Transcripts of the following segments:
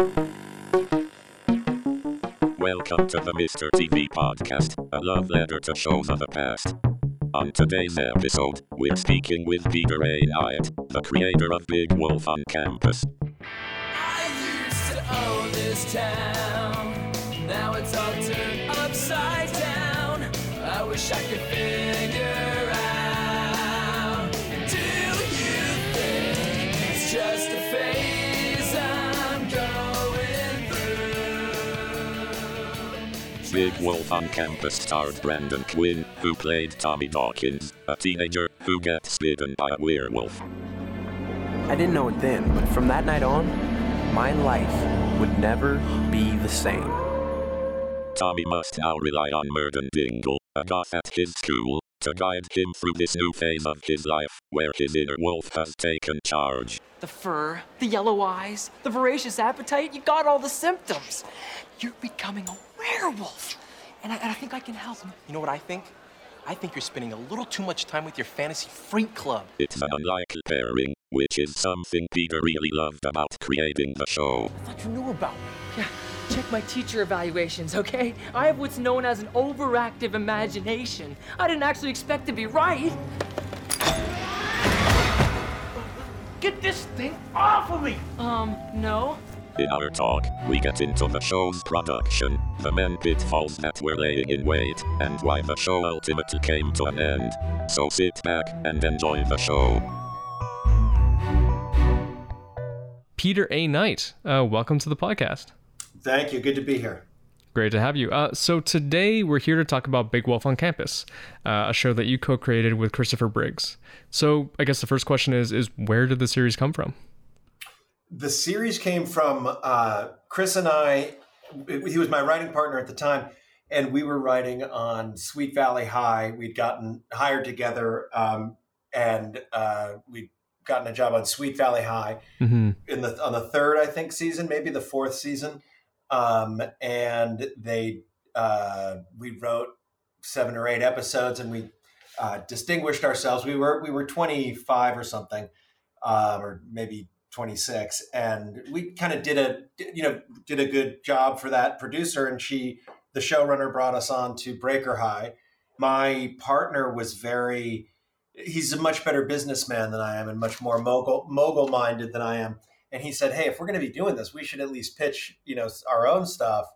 Welcome to the Mr. TV podcast, a love letter to shows of the past. On today's episode, we're speaking with Peter A. Knight, the creator of Big Wolf on Campus. I used to own this town. Now it's all turned upside down. I wish I could figure Big Wolf on Campus starred Brandon Quinn, who played Tommy Dawkins, a teenager who gets bitten by a werewolf. I didn't know it then, but from that night on, my life would never be the same. Tommy must now rely on Merton Dingle, a goth at his school, to guide him through this new phase of his life, where his inner wolf has taken charge. The fur, the yellow eyes, the voracious appetite, you got all the symptoms. You're becoming a werewolf. And I, and I think I can help. Him. You know what I think? I think you're spending a little too much time with your fantasy freak club. It's an unlikely pairing, which is something Peter really loved about creating the show. I thought you knew about me. Yeah, check my teacher evaluations, okay? I have what's known as an overactive imagination. I didn't actually expect to be right. Get this thing off of me! Um, no. In our talk, we get into the show's production, the men pitfalls that were laying in wait, and why the show ultimately came to an end. So sit back and enjoy the show. Peter A. Knight, uh, welcome to the podcast. Thank you. Good to be here. Great to have you. Uh, so today we're here to talk about Big Wolf on Campus, uh, a show that you co-created with Christopher Briggs. So I guess the first question is: is where did the series come from? The series came from uh, Chris and I. He was my writing partner at the time, and we were writing on Sweet Valley High. We'd gotten hired together, um, and uh, we'd gotten a job on Sweet Valley High Mm-hmm. in the on the third, I think, season, maybe the fourth season. Um, and they uh, we wrote seven or eight episodes, and we uh, distinguished ourselves. We were we were twenty five or something, um, or maybe twenty six, and we kind of did a you know did a good job for that producer. And she, the showrunner, brought us on to Breaker High. My partner was very he's a much better businessman than I am and much more mogul mogul minded than I am. And he said, "Hey, if we're going to be doing this, we should at least pitch, you know, our own stuff."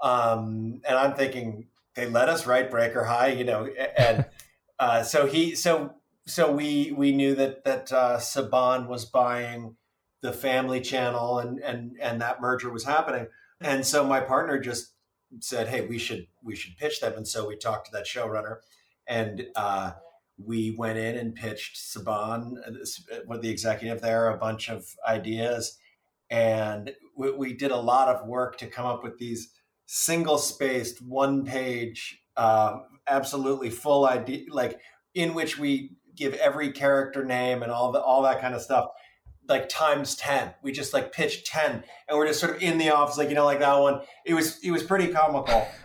Um, and I'm thinking they let us write Breaker High, you know, and uh, so he, so so we we knew that that uh, Saban was buying the Family Channel, and and and that merger was happening. And so my partner just said, "Hey, we should we should pitch them." And so we talked to that showrunner, and uh, we went in and pitched Saban, uh, with the executive there, a bunch of ideas, and we, we did a lot of work to come up with these single spaced, one page, um, absolutely full idea, like in which we give every character name and all the all that kind of stuff like times 10 we just like pitched 10 and we're just sort of in the office like you know like that one. It was it was pretty comical.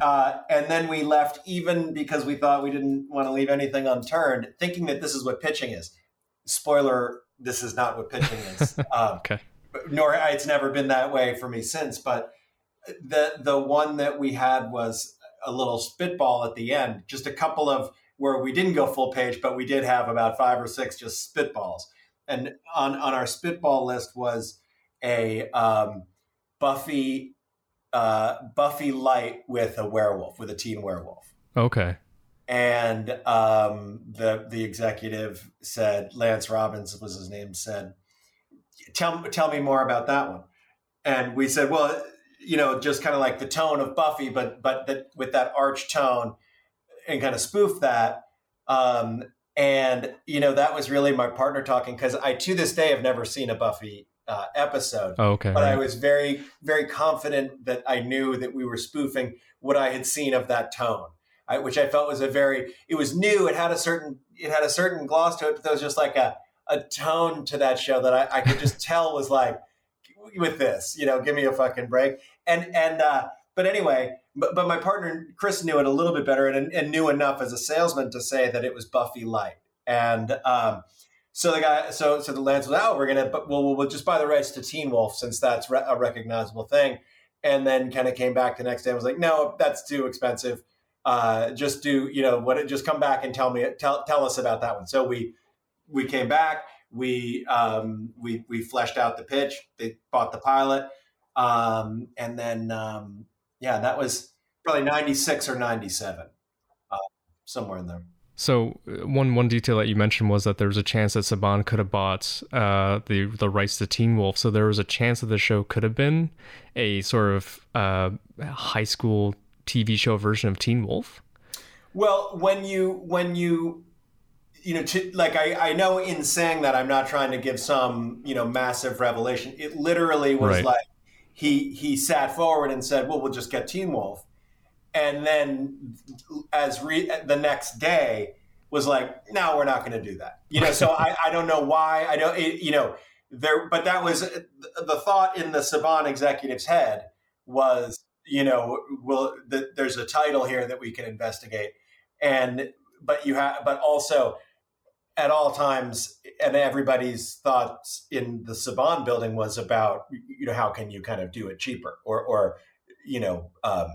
Uh, and then we left even because we thought we didn't want to leave anything unturned thinking that this is what pitching is. Spoiler this is not what pitching is. Um, Okay. nor it's never been that way for me since but the the one that we had was a little spitball at the end just a couple of where we didn't go full page but we did have about five or six just spitballs and on on our spitball list was a um, Buffy uh, Buffy light with a werewolf with a teen werewolf, Okay. and um, the the executive said Lance Robbins was his name said, tell tell me more about that one, and we said well you know just kind of like the tone of Buffy but but that with that arch tone and kind of spoof that. Um, and you know that was really my partner talking because I to this day have never seen a Buffy uh, episode, Oh, okay. but I was very very confident that I knew that we were spoofing what I had seen of that tone, I, which I felt was a very it was new. It had a certain it had a certain gloss to it, but there was just like a a tone to that show that I, I could just tell was like with this, you know, give me a fucking break. And and uh, but anyway, but, but my partner Chris knew it a little bit better and, and knew enough as a salesman to say that it was Buffy light. And um, so the guy, so so the Lance was. Oh, we're gonna, but we'll, we'll just buy the rights to Teen Wolf since that's re- a recognizable thing. And then kind of came back the next day and was like, no, that's too expensive. Uh, just do you know what? Just come back and tell me, tell tell us about that one. So we we came back. We um, we we fleshed out the pitch. They bought the pilot, um, and then um, yeah, that was probably ninety six or ninety seven, uh, somewhere in there. So uh, one one detail that you mentioned was that there was a chance that Saban could have bought uh, the the rights to Teen Wolf. So there was a chance that the show could have been a sort of uh, high school TV show version of Teen Wolf. Well, when you when you you know to, like I, I know in saying that I'm not trying to give some you know massive revelation. It literally was Right. like he he sat forward and said, "Well, we'll just get Teen Wolf," and then as re- the next day was like, "No, we're not going to do that." You know, so I, I don't know why. I don't it, you know there, but that was the thought in the Saban executive's head was you know well the, there's a title here that we can investigate and but you have but also at all times and everybody's thoughts in the Saban building was about you know how can you kind of do it cheaper? Or or you know um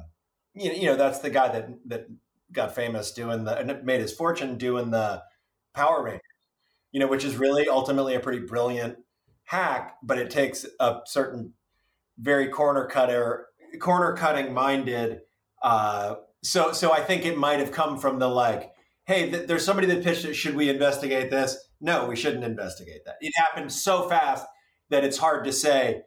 you know, you know that's the guy that that got famous doing the and made his fortune doing the Power Rangers you know which is really ultimately a pretty brilliant hack but it takes a certain very corner cutter corner cutting minded uh so so I think it might have come from the like hey, th- there's somebody that pitched it. Should we investigate this? No, we shouldn't investigate that. It happened so fast that it's hard to say,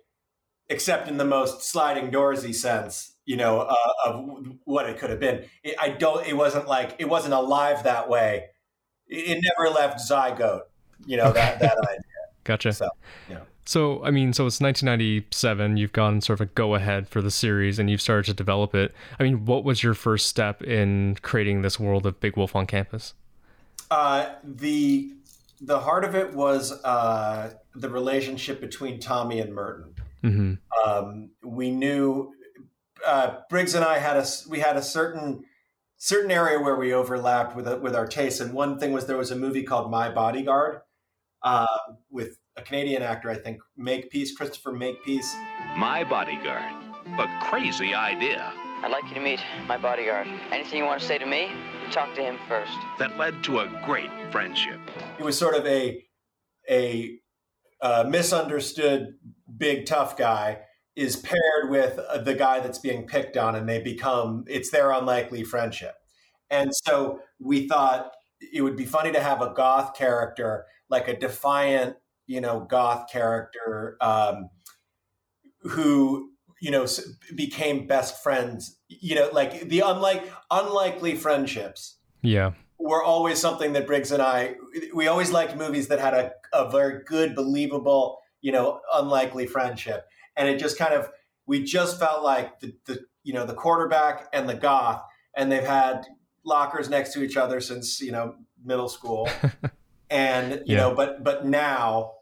except in the most sliding doorsy sense, you know, uh, of what it could have been. It, I don't. It wasn't like it wasn't alive that way. It, it never left zygote. You know that that idea. Gotcha. So yeah. So, I mean, so it's 1997. You've gone sort of a go ahead for the series and you've started to develop it. I mean, what was your first step in creating this world of Big Wolf on campus? Uh, the the heart of it was uh, the relationship between Tommy and Merton. hmm um, we knew uh, Briggs and I had a we had a certain certain area where we overlapped with with our tastes, and one thing was there was a movie called My Bodyguard uh, with a Canadian actor, I think, Makepeace, Christopher Makepeace. My bodyguard. A crazy idea I'd like you to meet my bodyguard. Anything you want to say to me, talk to him first. that led to a great friendship. He was sort of a a uh, misunderstood big tough guy is paired with uh, the guy that's being picked on and they become it's their unlikely friendship and so we thought it would be funny to have a goth character like a defiant you know goth character um, who you know became best friends you know like the unlike unlikely friendships Yeah. were always something that Briggs and I we always liked movies that had a, a very good, believable, you know, unlikely friendship. And it just kind of we just felt like the, the you know, the quarterback and the goth, and they've had lockers next to each other since, you know, middle school. and you Yeah. know, but but now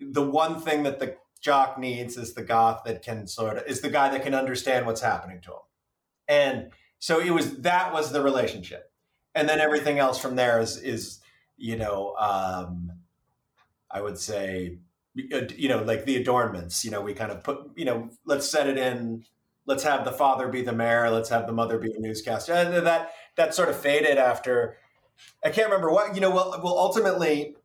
the one thing that the jock needs is the goth that can sort of is the guy that can understand what's happening to him. And so it was that was the relationship and then everything else from there is is you know um i would say uh, you know like the adornments you know we kind of put you know let's set it in let's have the father be the mayor let's have the mother be the newscaster and that that sort of faded after i can't remember what you know well well ultimately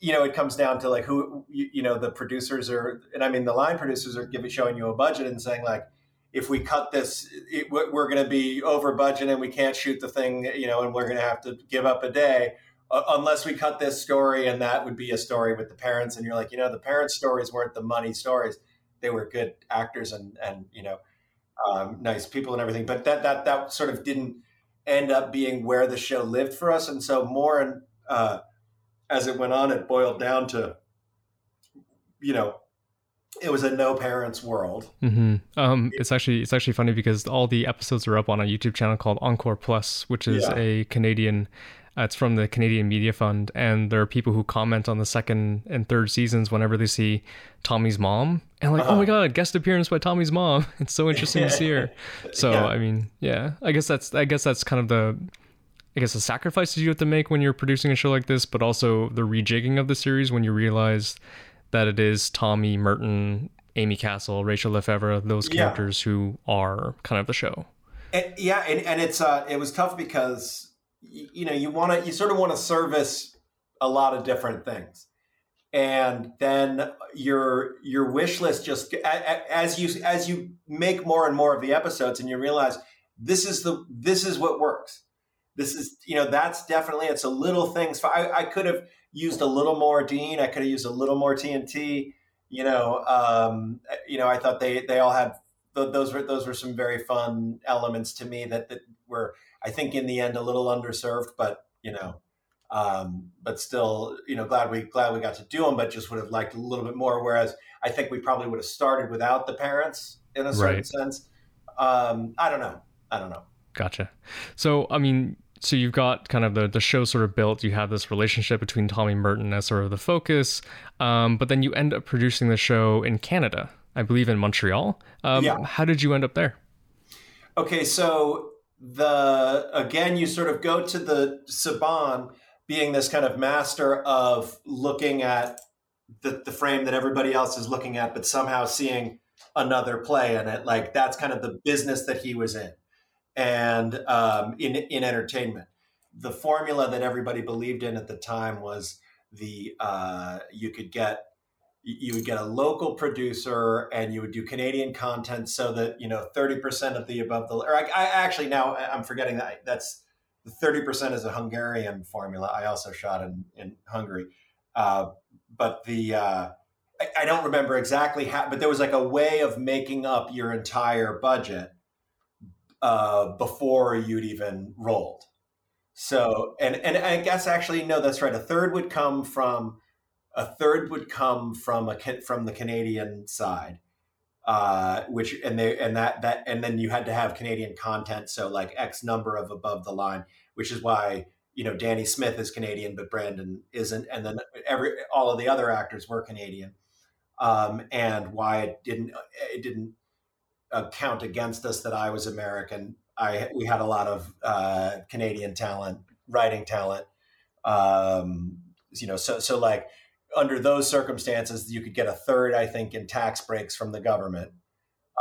you know it comes down to like who you, you know the producers are and i mean the line producers are giving showing you a budget and saying like if we cut this, it, we're going to be over budget and we can't shoot the thing, you know, and we're going to have to give up a day uh, unless we cut this story. And that would be a story with the parents. And you're like, you know, the parents' stories weren't the money stories; they were good actors and and you know, um, nice people and everything. But that that that sort of didn't end up being where the show lived for us. And so more and uh, as it went on, it boiled down to, you know, it was a no parents world. hmm Um, it's actually it's actually funny because all the episodes are up on a YouTube channel called Encore Plus, which is Yeah. a Canadian. Uh, it's from the Canadian Media Fund, and there are people who comment on the second and third seasons whenever they see Tommy's mom, and like, oh my god, guest appearance by Tommy's mom. It's so interesting to see her. So Yeah. I mean, yeah, I guess that's I guess that's kind of the I guess the sacrifices you have to make when you're producing a show like this, but also the rejigging of the series when you realize that it is Tommy Merton, Aimee Castle, Rachelle Lefevre, those Yeah. characters who are kind of the show. And, yeah, and, and it's uh, it was tough because y- you know you want to you sort of want to service a lot of different things, and then your your wish list just a- a- as you as you make more and more of the episodes, and you realize this is the this is what works. This is you know that's definitely it's a little things. I, I could have used a little more Dean. I could have used a little more TNT. You know, um, you know, I thought they they all had those were those were some very fun elements to me that that were I think in the end a little underserved, but you know, um, but still you know glad we glad we got to do them, but just would have liked a little bit more. Whereas I think we probably would have started without the parents in a certain Right. sense. Um, I don't know. I don't know. Gotcha. So, I mean, so you've got kind of the, the show sort of built. You have this relationship between Tommy Merton as sort of the focus, um, but then you end up producing the show in Canada, I believe in Montreal. Um, Yeah. How did you end up there? Okay, so the again, you sort of go to the Saban being this kind of master of looking at the, the frame that everybody else is looking at, but somehow seeing another play in it. Like that's kind of the business that he was in, and um, in in entertainment, the formula that everybody believed in at the time was the uh, you could get you would get a local producer and you would do Canadian content so that you know 30% of the above the or I, I actually now I'm forgetting that that's the 30% is a Hungarian formula. I also shot in in Hungary. Uh, but the uh, I, I don't remember exactly how but there was like a way of making up your entire budget uh, before you'd even rolled. So and and I guess actually no that's right. A third would come from a third would come from a from the Canadian side, uh, which and they and that that and then you had to have Canadian content, so like X number of above the line, which is why you know Danny Smith is Canadian, but Brandon isn't, and then every all of the other actors were Canadian, um, and why it didn't it didn't uh, count against us that I was American. I we had a lot of uh, Canadian talent, writing talent, um, you know, so so like under those circumstances, you could get a third, I think, in tax breaks from the government.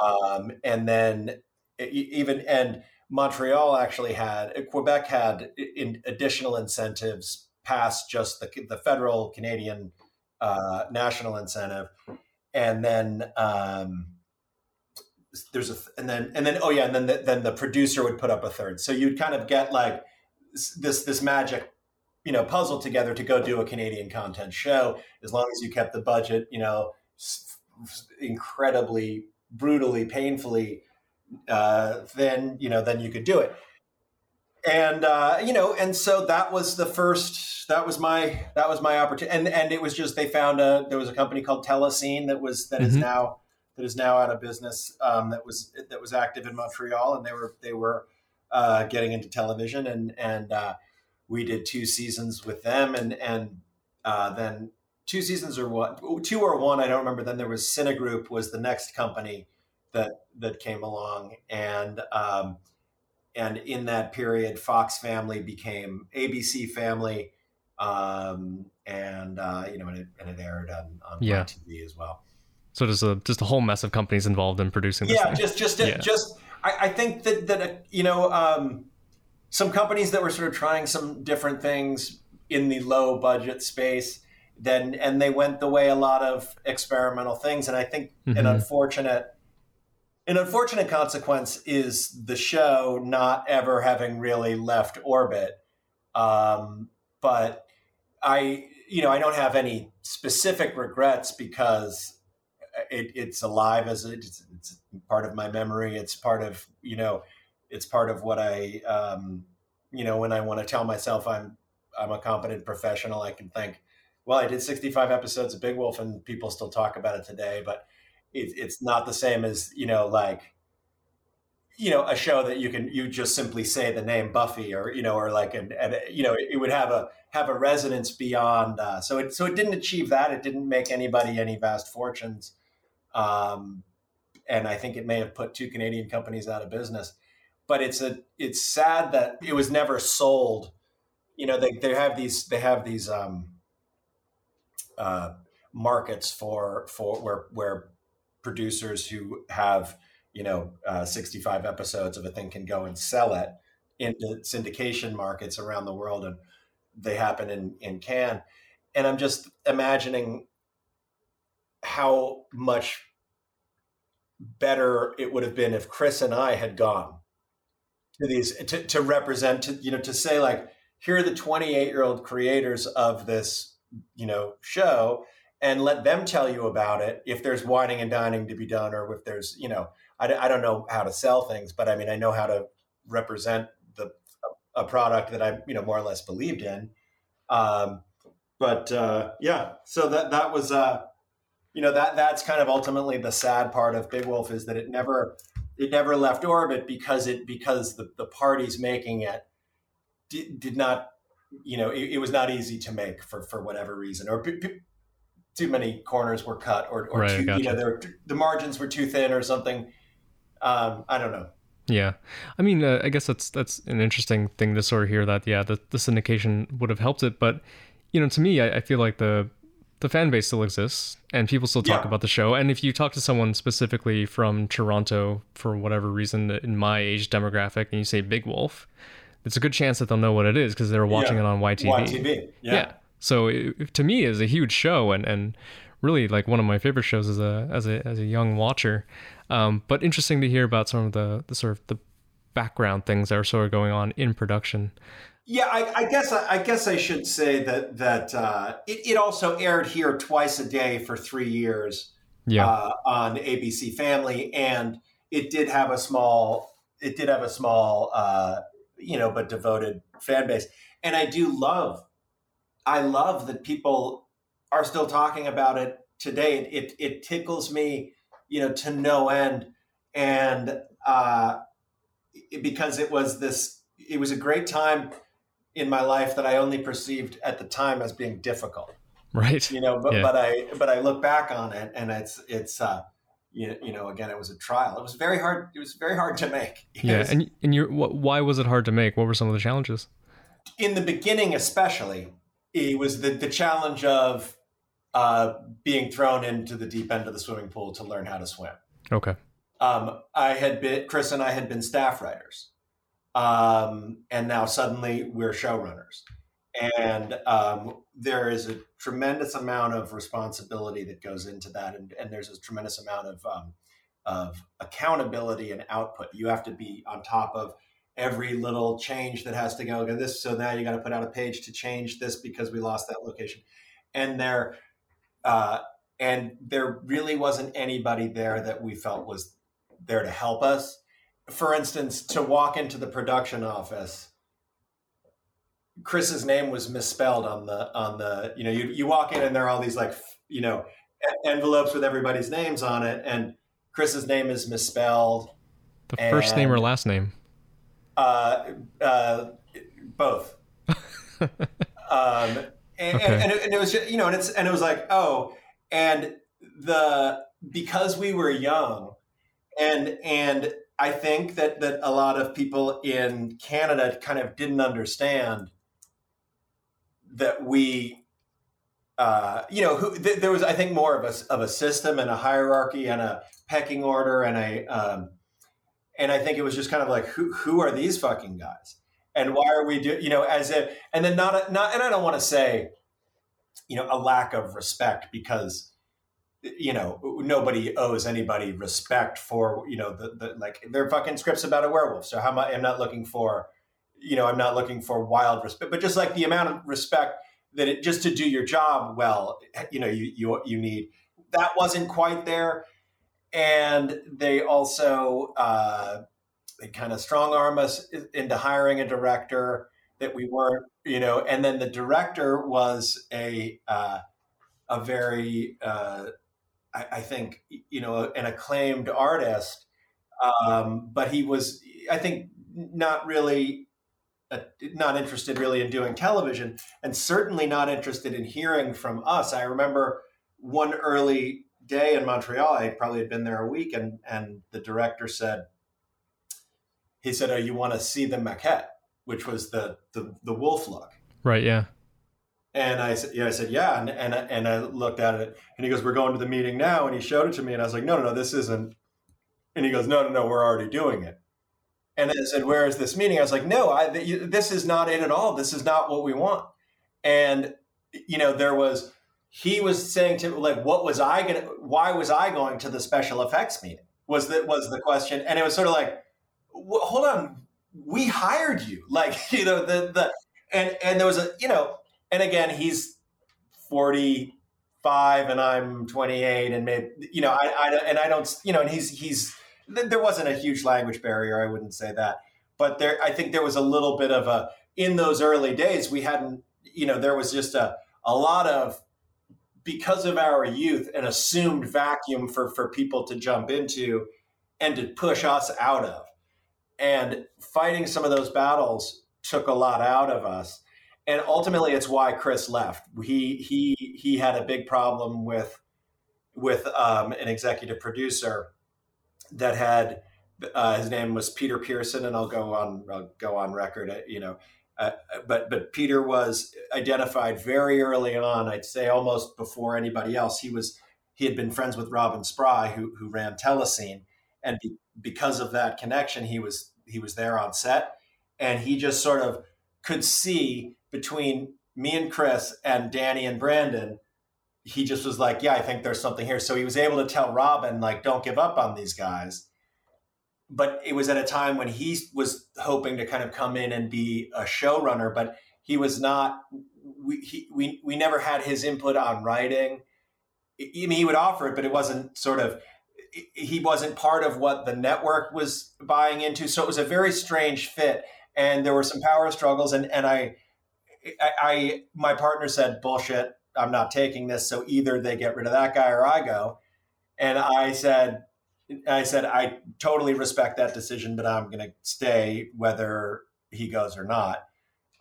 Um, and then even, and Montreal actually had, Quebec had in additional incentives past just the, the federal Canadian uh, national incentive. And then, um, there's a, and then, and then, oh yeah, and then the, then the producer would put up a third. So you'd kind of get like this, this magic you know puzzle together to go do a Canadian content show as long as you kept the budget you know incredibly brutally painfully uh, then you know then you could do it and uh, you know and so that was the first that was my that was my opportunity and and it was just they found a there was a company called Telescene that was that is Mhm. now that is now out of business um, that was that was active in Montreal and they were they were uh, getting into television and and uh, we did two seasons with them and and uh, then two seasons or what two or one I don't remember then there was Cinegroup was the next company that that came along and um, and in that period Fox Family became ABC Family um, and uh, you know and it, and it aired on, on Yeah. TV as well So there's a just a whole mess of companies involved in producing this yeah thing. just just Yeah. just I, I think that that uh, you know um, some companies that were sort of trying some different things in the low budget space then and they went the way a lot of experimental things and i think an Mhm. unfortunate an unfortunate consequence is the show not ever having really left orbit um, but i you know i don't have any specific regrets because it, it's alive as it, it's, it's part of my memory. It's part of you know, it's part of what I um, you know when I want to tell myself I'm I'm a competent professional. I can think, well, I did 65 episodes of Big Wolf, and people still talk about it today. But it, it's not the same as you know, like you know, a show that you can you just simply say the name Buffy, or you know, or like and and you know, it would have a have a resonance beyond. Uh, so it so it didn't achieve that. It didn't make anybody any vast fortunes. Um, and I think it may have put two Canadian companies out of business. but it's a it's sad that it was never sold. You know, they they have these they have these um, uh, markets for for where where producers who have you know uh, 65 episodes of a thing can go and sell it into syndication markets around the world and they happen in in Cannes and I'm just imagining how much better it would have been if Chris and I had gone to these to, to represent to you know to say like here are the 28 year old creators of this you know show and let them tell you about it if there's wining and dining to be done or if there's you know I, I don't know how to sell things but i mean i know how to represent the a product that i you know more or less believed in. Um, but uh, yeah so that that was uh, you know that that's kind of ultimately the sad part of big wolf is that it never it never left orbit because it because the, the parties making it did, did not you know it, it was not easy to make for for whatever reason or p- p- too many corners were cut or, or Right, too, gotcha. you know there, the margins were too thin or something um, i don't know Yeah, I mean, uh, I guess that's that's an interesting thing to sort of hear that. Yeah, the, the syndication would have helped it, but you know, to me, I, I feel like the the fan base still exists and people still talk Yeah. about the show. And if you talk to someone specifically from Toronto for whatever reason in my age demographic, and you say Big Wolf, it's a good chance that they'll know what it is because they were watching Yeah. it on YTV. YTV, yeah. So it, to me, is a huge show and and really like one of my favorite shows as a as a as a young watcher. Um, but interesting to hear about some of the the sort of the background things that are sort of going on in production. Yeah, I, I guess I, I guess I should say that that uh, it, it also aired here twice a day for three years Yeah. uh, on ABC Family, and it did have a small it did have a small uh, you know but devoted fan base, and I do love I love that people are still talking about it today. It it tickles me, you know, to no end, and uh, it- because it was this it was a great time in my life that I only perceived at the time as being difficult. Right. You know, but Yeah. but I but I look back on it and it's it's uh you, you know again it was a trial. It was very hard. It was very hard to make. It Yeah. was- And and you wh- why was it hard to make? What were some of the challenges? in the beginning, especially, it was the the challenge of uh, being thrown into the deep end of the swimming pool to learn how to swim. Okay. um, I had been Chris and I had been staff writers, um, and now suddenly we're showrunners, and um, there is a tremendous amount of responsibility that goes into that, and, and there's a tremendous amount of um, of accountability and output. You have to be on top of every little change that has to go. Okay, this so now you got to put out a page to change this because we lost that location, and there. Uh, and there really wasn't anybody there that we felt was there to help us. For instance, to walk into the production office, Chris's name was misspelled on the on the you know you you walk in and there are all these like you know envelopes with everybody's names on it, and Chris's name is misspelled. The first name or last name? Uh, uh, both. um, and, Okay. and, it, and it was just, you know, and it's and it was like, oh, and the because we were young, and and I think that that a lot of people in Canada kind of didn't understand that we. Uh, you know, who, th- there was, I think, more of a of a system and a hierarchy and a pecking order and a, um, and I think it was just kind of like, who who are these fucking guys? and why are we do you know as if and then not a, not and I don't want to say you know a lack of respect because you know nobody owes anybody respect for you know the, the like they're fucking scripts about a werewolf. So how am I, I'm not looking for you know I'm not looking for wild respect but just like the amount of respect that it just to do your job well you know you you you need. That wasn't quite there. And they also uh they kind of strong arm us into hiring a director that we weren't, you know, and then the director was a uh, a very, uh, I, I think, you know, an acclaimed artist, um, but he was, I think, not really. Uh, not interested really in doing television and certainly not interested in hearing from us. I remember one early day in Montreal, I probably had been there a week and, and the director said, he said, "Oh, you want to see the maquette, which was the the, the wolf look." Right. Yeah. And I said, "Yeah." I said, "Yeah." And and and I looked at it, and he goes, "We're going to the meeting now." And he showed it to me, and I was like, "No, no, no, this isn't." And he goes, "No, no, no, we're already doing it." And I said, "Where is this meeting?" I was like, "No, I, this is not it at all. This is not what we want." And you know, there was he was saying to like, "What was I gonna? Why was I going to the special effects meeting?" Was that was the question? And it was sort of like, "Hold on, we hired you." Like you know the the and and there was a you know, and again, he's forty five and I'm 28 and maybe you know I, I and I don't you know and he's he's there wasn't a huge language barrier I wouldn't say that. But there I think there was a little bit of a in those early days we hadn't you know there was just a a lot of because of our youth an assumed vacuum for for people to jump into and to push us out of. And fighting some of those battles took a lot out of us and ultimately it's why Chris left. He he he had a big problem with with um, an executive producer that had uh, his name was Peter Pearson, and I'll go on I'll go on record. uh, You know, uh, but but Peter was identified very early on. I'd say almost before anybody else. He was he had been friends with Robin Spry, who who ran Telescene, and be, because of that connection, he was he was there on set, and he just sort of could see between me and Chris and Danny and Brandon, he just was like, "Yeah, I think there's something here." So he was able to tell Robin, like, "Don't give up on these guys." But it was at a time when he was hoping to kind of come in and be a showrunner, but he was not. We he, we we never had his input on writing. I mean, he would offer it, but it wasn't sort of. He wasn't part of what the network was buying into, so it was a very strange fit. And there were some power struggles, and and I I, I, my partner said bullshit i'm not taking this so either they get rid of that guy or i go. And i said i said i totally respect that decision but i'm going to stay whether he goes or not.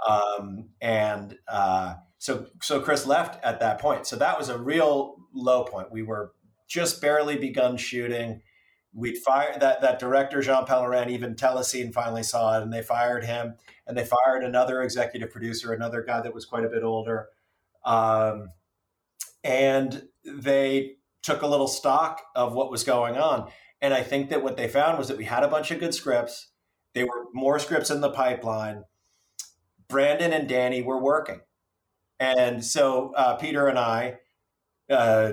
Um, and uh, so so chris left at that point. So that was a real low point. We were just barely begun shooting. We'd fired that that director Jean Pellerin, even Telescene finally saw it, and they fired him, and they fired another executive producer, another guy that was quite a bit older, um, and they took a little stock of what was going on. And I think that what they found was that we had a bunch of good scripts. There were more scripts in the pipeline. Brandon and Danny were working, and so uh, Peter and I uh,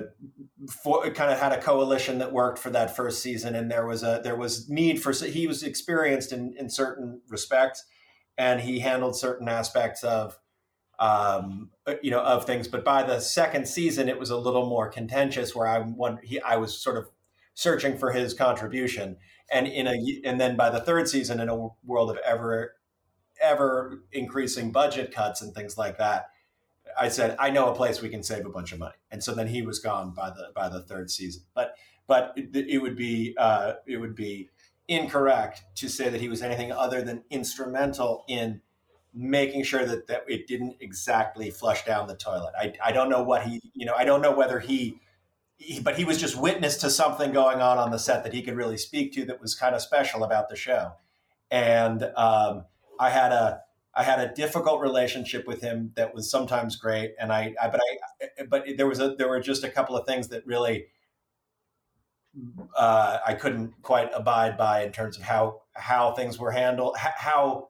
for, kind of had a coalition that worked for that first season, and there was a there was need for he was experienced in in certain respects, and he handled certain aspects of um, you know of things. But by the second season, it was a little more contentious, where I one he I was sort of searching for his contribution, and in a and then by the third season, in a world of ever ever increasing budget cuts and things like that I said, I know a place we can save a bunch of money, and so then he was gone by the by the third season. But but it, it would be uh, it would be incorrect to say that he was anything other than instrumental in making sure that that it didn't exactly flush down the toilet. I I don't know what he you know I don't know whether he. he but he was just witness to something going on on the set that he could really speak to that was kind of special about the show, and um, I had a I had a difficult relationship with him that was sometimes great, and I, I but I, but there was a there were just a couple of things that really uh, I couldn't quite abide by in terms of how how things were handled, how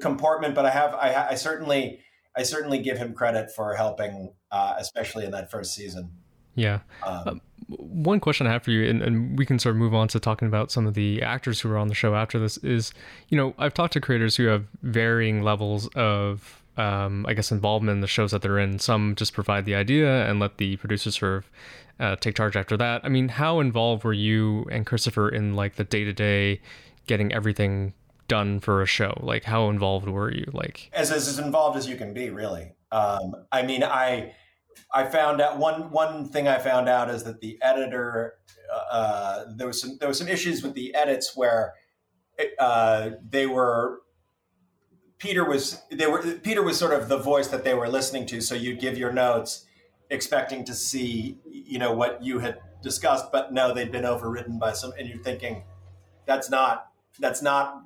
comportment. But I have I, I certainly I certainly give him credit for helping, uh, especially in that first season. Yeah. Um, um, one question I have for you, and, and, we can sort of move on to talking about some of the actors who are on the show after this, is, you know, I've talked to creators who have varying levels of, um, I guess, involvement in the shows that they're in. Some just provide the idea and let the producers sort of uh, take charge after that. I mean, how involved were you and Christopher in like the day to day getting everything done for a show? Like, how involved were you? Like, as, as involved as you can be, really. Um, I mean, I, I found out one one thing I found out is that the editor uh, there was some there was some issues with the edits where uh, they were Peter was they were Peter was sort of the voice that they were listening to. So you'd give your notes expecting to see you know what you had discussed, but no, they'd been overridden by some, and you're thinking that's not that's not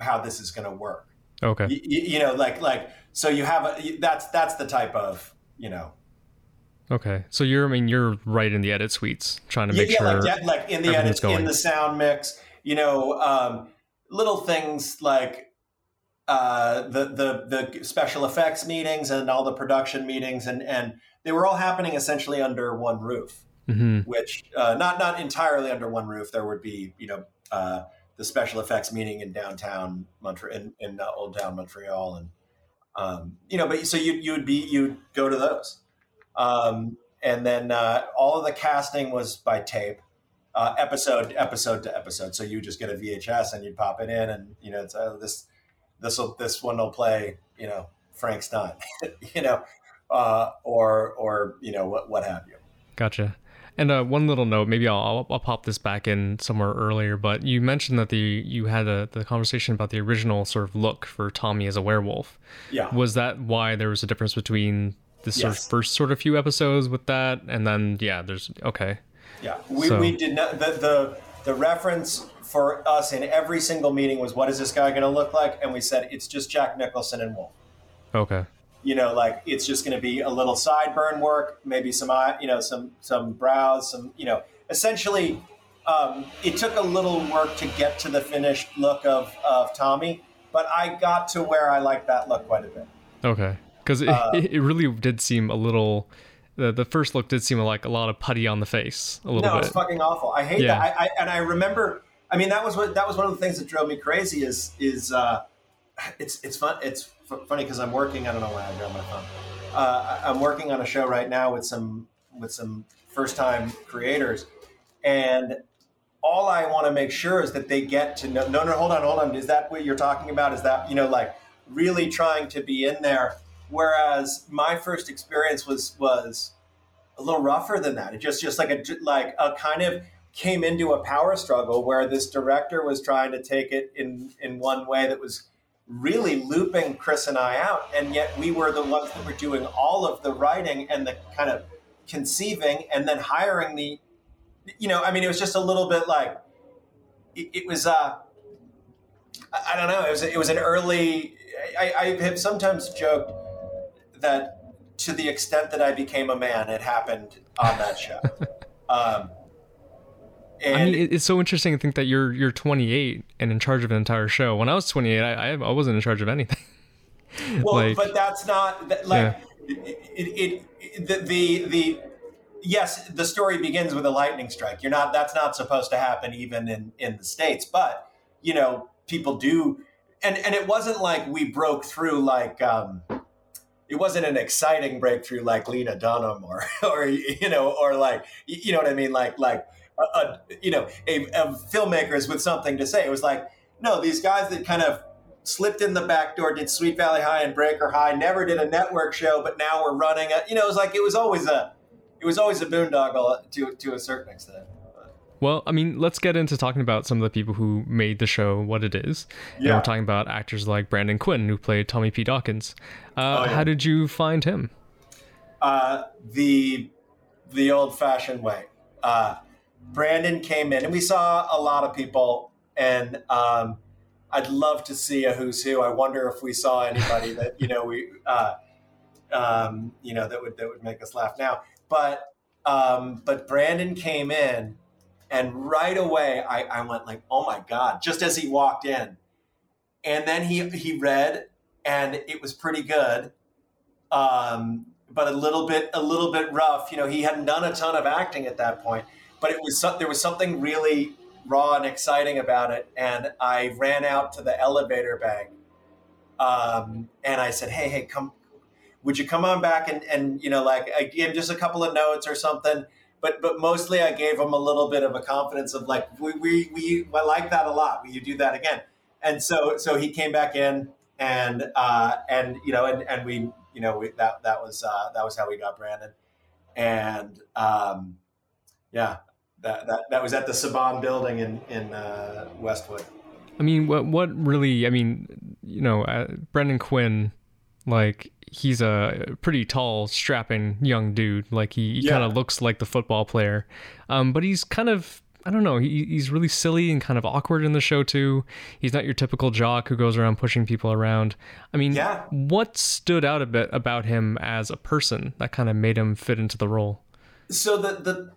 how this is going to work. Okay. You, you know, like like so you have a that's that's the type of you know Okay. So you're I mean you're right in the edit suites trying to make yeah, sure like, yeah, like in the edits, going. in the sound mix, you know, um, little things like uh, the the the special effects meetings and all the production meetings, and and they were all happening essentially under one roof. Mhm. Which uh, not not entirely under one roof. There would be you know uh, the special effects meeting in downtown Montreal in, in uh, Old Town Montreal, and um, you know, but so you you would be you'd go to those. Um, and then uh, all of the casting was by tape, uh, episode episode to episode. So you just get a VHS and you pop it in, and you know it's uh, this this will this one will play you know Frank Stein, you know, uh, or or you know what what have you. Gotcha. And uh, one little note, maybe I'll, I'll I'll pop this back in somewhere earlier, but you mentioned that the you had a, the conversation about the original sort of look for Tommy as a werewolf. Yeah. Was that why there was a difference between the sort of first sort of few episodes with that, and then yeah, there's okay. Yeah, we, So- we did not the, the the reference for us in every single meeting was what is this guy going to look like, and we said it's just Jack Nicholson and Wolf. Okay. You know like it's just going to be a little sideburn work maybe some eye you know some some brows some you know essentially um, it took a little work to get to the finished look of, of tommy but i got to where i like that look quite a bit Okay. Because it, Uh, it really did seem a little. The, the first look did seem like a lot of putty on the face a little bit. no bit. it's fucking awful i hate Yeah. that I, I, and i remember i mean that was what that was one of the things that drove me crazy is is uh, it's it's fun it's f- funny because i'm working i don't know why i grabbed my phone. Uh, i'm working on a show right now with some with some first time creators and all i want to make sure is that they get to know no no hold on hold on is that what you're talking about? Is that you know like really trying to be in there? Whereas my first experience was was a little rougher than that. It just just like a like a kind of came into a power struggle where this director was trying to take it in in one way that was really looping Chris and I out, and yet we were the ones that were doing all of the writing and the kind of conceiving, and then hiring the, you know, I mean, it was just a little bit like, it, it was, uh, I I don't know, it was it was an early. I, I have sometimes joked that to the extent that I became a man, it happened on that show. um, and I mean, it's so interesting to think that you're you're 28 and in charge of an entire show. When I was 28, I I, wasn't in charge of anything. Well, like- but that's not that, like it, it, it. The, the the yes, the story begins with a lightning strike. You're not. That's not supposed to happen even in in the states. But you know, people do, and and it wasn't like we broke through like. um it wasn't an exciting breakthrough like Lena Dunham or, or you know, or like you know what I mean, like like a, a you know a, a filmmakers with something to say. It was like no, these guys that kind of slipped in the back door, did Sweet Valley High and Breaker High, never did a network show, but now we're running a. You know, it was like it was always a, it was always a boondoggle to to a certain extent. Well, I mean, let's get into talking about some of the people who made the show what it is. And Yeah. we're talking about actors like Brandon Quinn, who played Tommy P. Dawkins. Uh, Oh, yeah. How did you find him? uh, the the old fashioned way. Uh, Brandon came in, and we saw a lot of people, and um, I'd love to see a who's who. I wonder if we saw anybody that you know we uh, um, you know that would that would make us laugh now. But um, but Brandon came in, and right away I, I went like, oh my god! Just as he walked in, and then he he read, and it was pretty good um, but a little bit a little bit rough. You know, he hadn't done a ton of acting at that point, but it was there was something really raw and exciting about it. And I ran out to the elevator bank, um, and I said, "Hey, hey, come." Would you come on back and, and you know like I gave him just a couple of notes or something, but but mostly I gave him a little bit of a confidence of like we we, we I like that a lot. Will you do that again? And so so he came back in and uh, and you know and, and we you know we, that that was uh, that was how we got Brandon, and um, yeah, that, that that was at the Saban building in in uh, Westwood. I mean, what what really? I mean, you know, uh, Brandon Quinn, like he's a pretty tall, strapping young dude. Like he, he Yeah. kind of looks like the football player, um, but he's kind of I don't know. He, he's really silly and kind of awkward in the show too. He's not your typical jock who goes around pushing people around. I mean, Yeah. what stood out a bit about him as a person that kind of made him fit into the role? So the the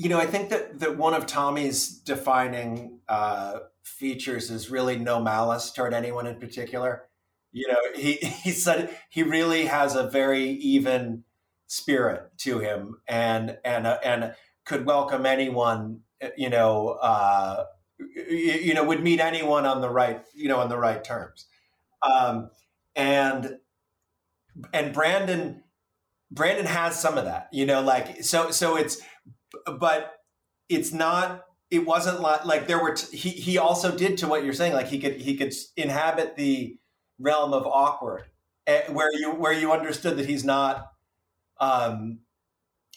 you know I think that that one of Tommy's defining uh, features is really no malice toward anyone in particular. You know, he he said he really has a very even spirit to him, and and uh, and could welcome anyone. You know, uh, you, you know, would meet anyone on the right you know on the right terms, um, and and Brandon Brandon has some of that, you know, like so so it's but it's not it wasn't like like there were t- he he also did to what you're saying like he could he could inhabit the realm of awkward eh, where you where you understood that he's not um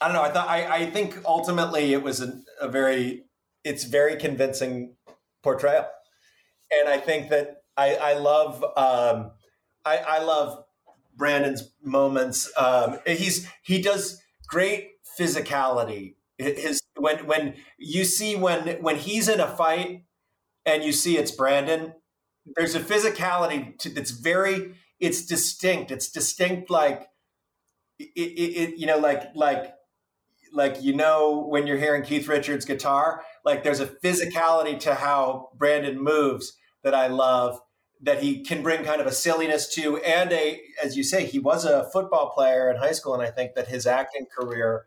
I don't know I thought I I think ultimately it was a, a very it's very convincing portrayal. And I think that I I love um I I love Brandon's moments. Um, he's he does great physicality. His when when you see when when he's in a fight and you see it's Brandon, there's a physicality to, that's very it's distinct. It's distinct like it, it, it you know like like like you know when you're hearing Keith Richards guitar, like there's a physicality to how Brandon moves that I love that he can bring kind of a silliness to and a as you say he was a football player in high school and i think that his acting career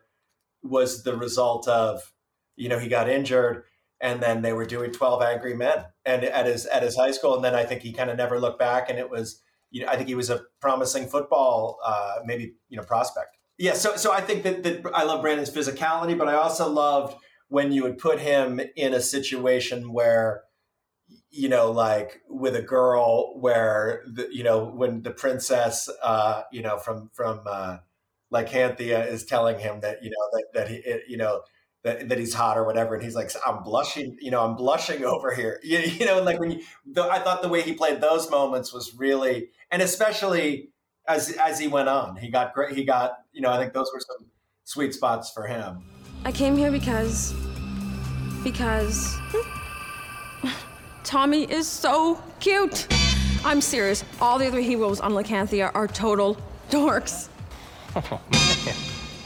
was the result of you know he got injured and then they were doing 12 angry men and at his at his high school and then i think he kind of never looked back and it was you know i think he was a promising football uh, maybe you know prospect. Yeah so so i think that, that i love brandon's physicality but i also loved when you would put him in a situation where you know, like with a girl where the, you know, when the princess, uh, you know, from, from, uh, Lycanthia is telling him that, you know, that, that he, it, you know, that, that he's hot or whatever. And he's like, I'm blushing, you know, I'm blushing over here. You, you know, like when you, the, I thought the way he played those moments was really, and especially as, as he went on, he got great. He got, you know, I think those were some sweet spots for him. I came here because. because. Tommy is so cute. I'm serious. All the other heroes on Lycanthia are total dorks. Oh man,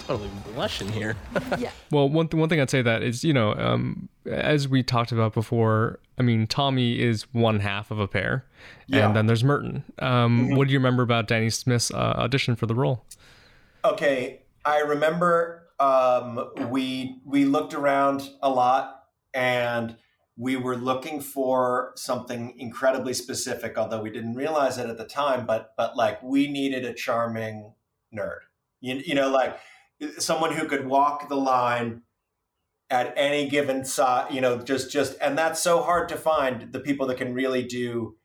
totally blushing here. Yeah. Well, one th- one thing I'd say that is, you know, um, as we talked about before, I mean, Tommy is one half of a pair, Yeah. and then there's Merton. Um, What do you remember about Danny Smith's uh, audition for the role? Okay, I remember um, we we looked around a lot and we were looking for something incredibly specific, although we didn't realize it at the time. But but like we needed a charming nerd, you, you know, like someone who could walk the line at any given size, you know, just just and that's so hard to find the people that can really do,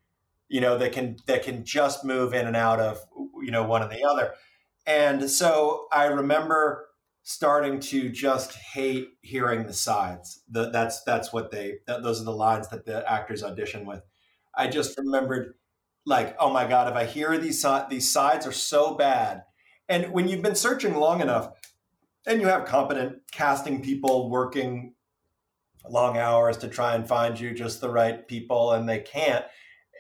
you know, that can that can just move in and out of you know one or the other. And so I remember starting to just hate hearing the sides. The, that's that's what they that, those are the lines that the actors audition with. I just remembered like, oh my god, if I hear these these sides are so bad. And when you've been searching long enough and you have competent casting people working long hours to try and find you just the right people and they can't,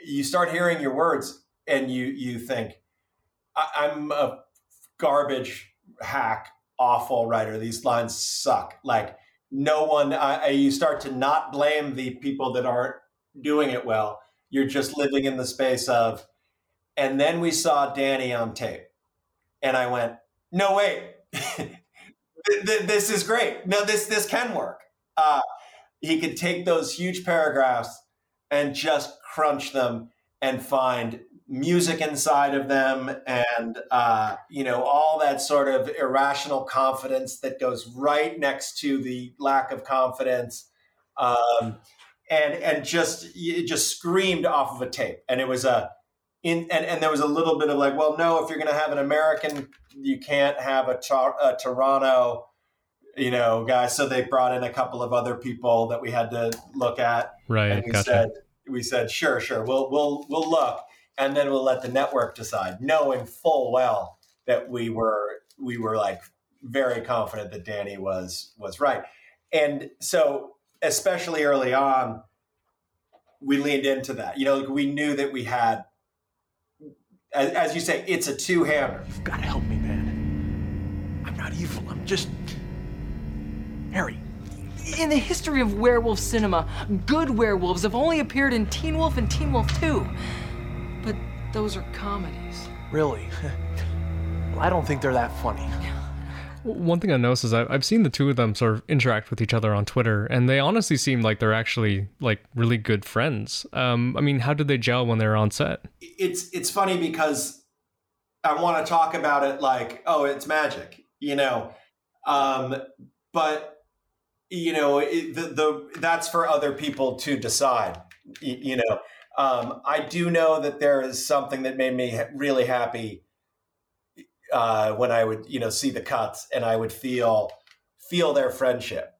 you start hearing your words and you you think I'm a garbage hack awful writer. These lines suck. Like no one I, you start to not blame the people that aren't doing it well. You're just living in the space of and then we saw danny on tape. And i went no wait. Th- th- this is great. No this this can work. Uh, he could take those huge paragraphs and just crunch them and find music inside of them and uh, you know all that sort of irrational confidence that goes right next to the lack of confidence um, and and just it just screamed off of a tape. And it was a in and, and there was a little bit of like well no if you're going to have an american you can't have a, Tor- a toronto you know guy. So they brought in a couple of other people that we had to look at. Right, and we gotcha. said we said sure sure we'll we'll we'll look and then we'll let the network decide knowing full well that we were we were like very confident that danny was was right and so especially early on, we leaned into that. You know, we knew that we had, as, as you say, it's a two-hander. You've got to help me, man. I'm not evil. I'm just hairy. In the history of werewolf cinema, good werewolves have only appeared in Teen Wolf and Teen Wolf 2. But those are comedies. Really? well, I don't think they're that funny. One thing I noticed is I've seen the two of them sort of interact with each other on Twitter, and they honestly seem like they're actually like really good friends. Um, I mean, how did they gel when they were on set? It's it's funny because I want to talk about it like, oh, it's magic, you know, um, but you know, it, the the that's for other people to decide, you, you know. Um, I do know that there is something that made me really happy uh, when I would you know see the cuts and I would feel feel their friendship.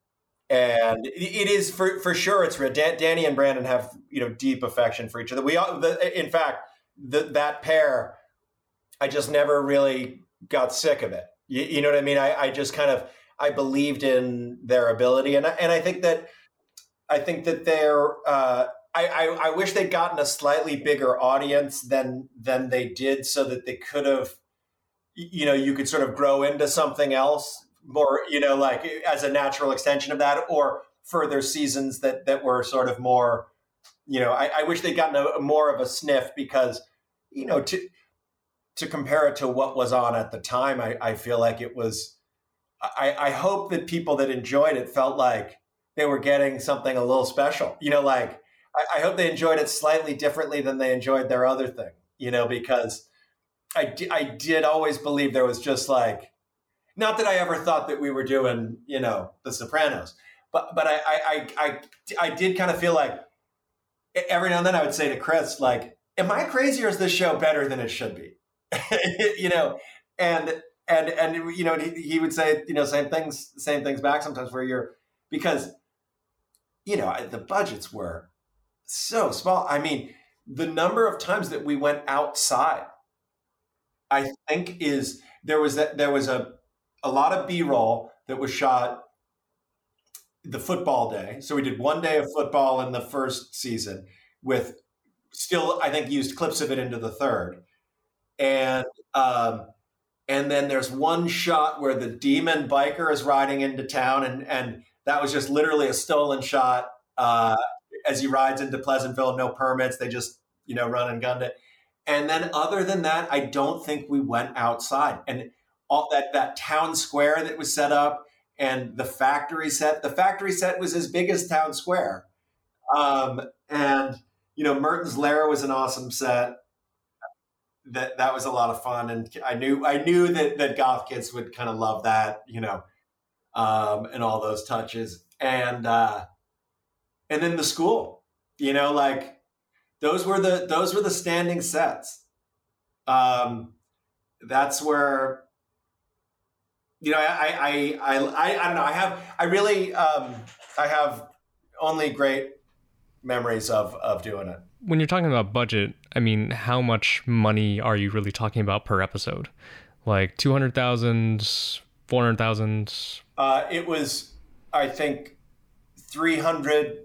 And it is for for sure. It's real. Dan, Danny and Brandon have you know deep affection for each other. We all, the, in fact, the, that pair, I just never really got sick of it. You, you know what I mean? I, I just kind of I believed in their ability, and I, and I think that I think that they're. Uh, I, I, I wish they'd gotten a slightly bigger audience than than they did, so that they could have you know you could sort of grow into something else more you know like eh, as a natural extension of that or further seasons that that were sort of more you know i, I wish they'd gotten a more of a sniff because you know to to compare it to what was on at the time i, I feel like it was I, I hope that people that enjoyed it felt like they were getting something a little special you know like I, hope they enjoyed it slightly differently than they enjoyed their other thing you know because I, I did always believe there was just like, not that I ever thought that we were doing, you know, The Sopranos, but but I I I, I did kind of feel like every now and then I would say to Chris like, "Am I crazy or is this show better than it should be?" you know, and and and you know he, he would say you know same things same things back sometimes where you're because you know the budgets were so small. I mean, the number of times that we went outside I think is there was that there was a a lot of B roll that was shot the football day. So we did one day of football in the first season with still I think used clips of it into the third. And um and then there's one shot where the demon biker is riding into town and and that was just literally a stolen shot uh as he rides into Pleasantville, no permits, they just, you know, run and gunned it. And then other than that, I don't think we went outside. And all that that town square that was set up and the factory set, the factory set was as big as town square. Um, and you know, Merton's Lair was an awesome set. That that was a lot of fun, and I knew I knew that that goth kids would kind of love that, you know, um, and all those touches, and uh, and then the school, you know, like those were the those were the standing sets. Um, that's where you know I I I I, I don't know I have I really um, I have only great memories of of doing it. When you're talking about budget, I mean, how much money are you really talking about per episode? Like 200,000, 400,000? Uh, it was, I think, 300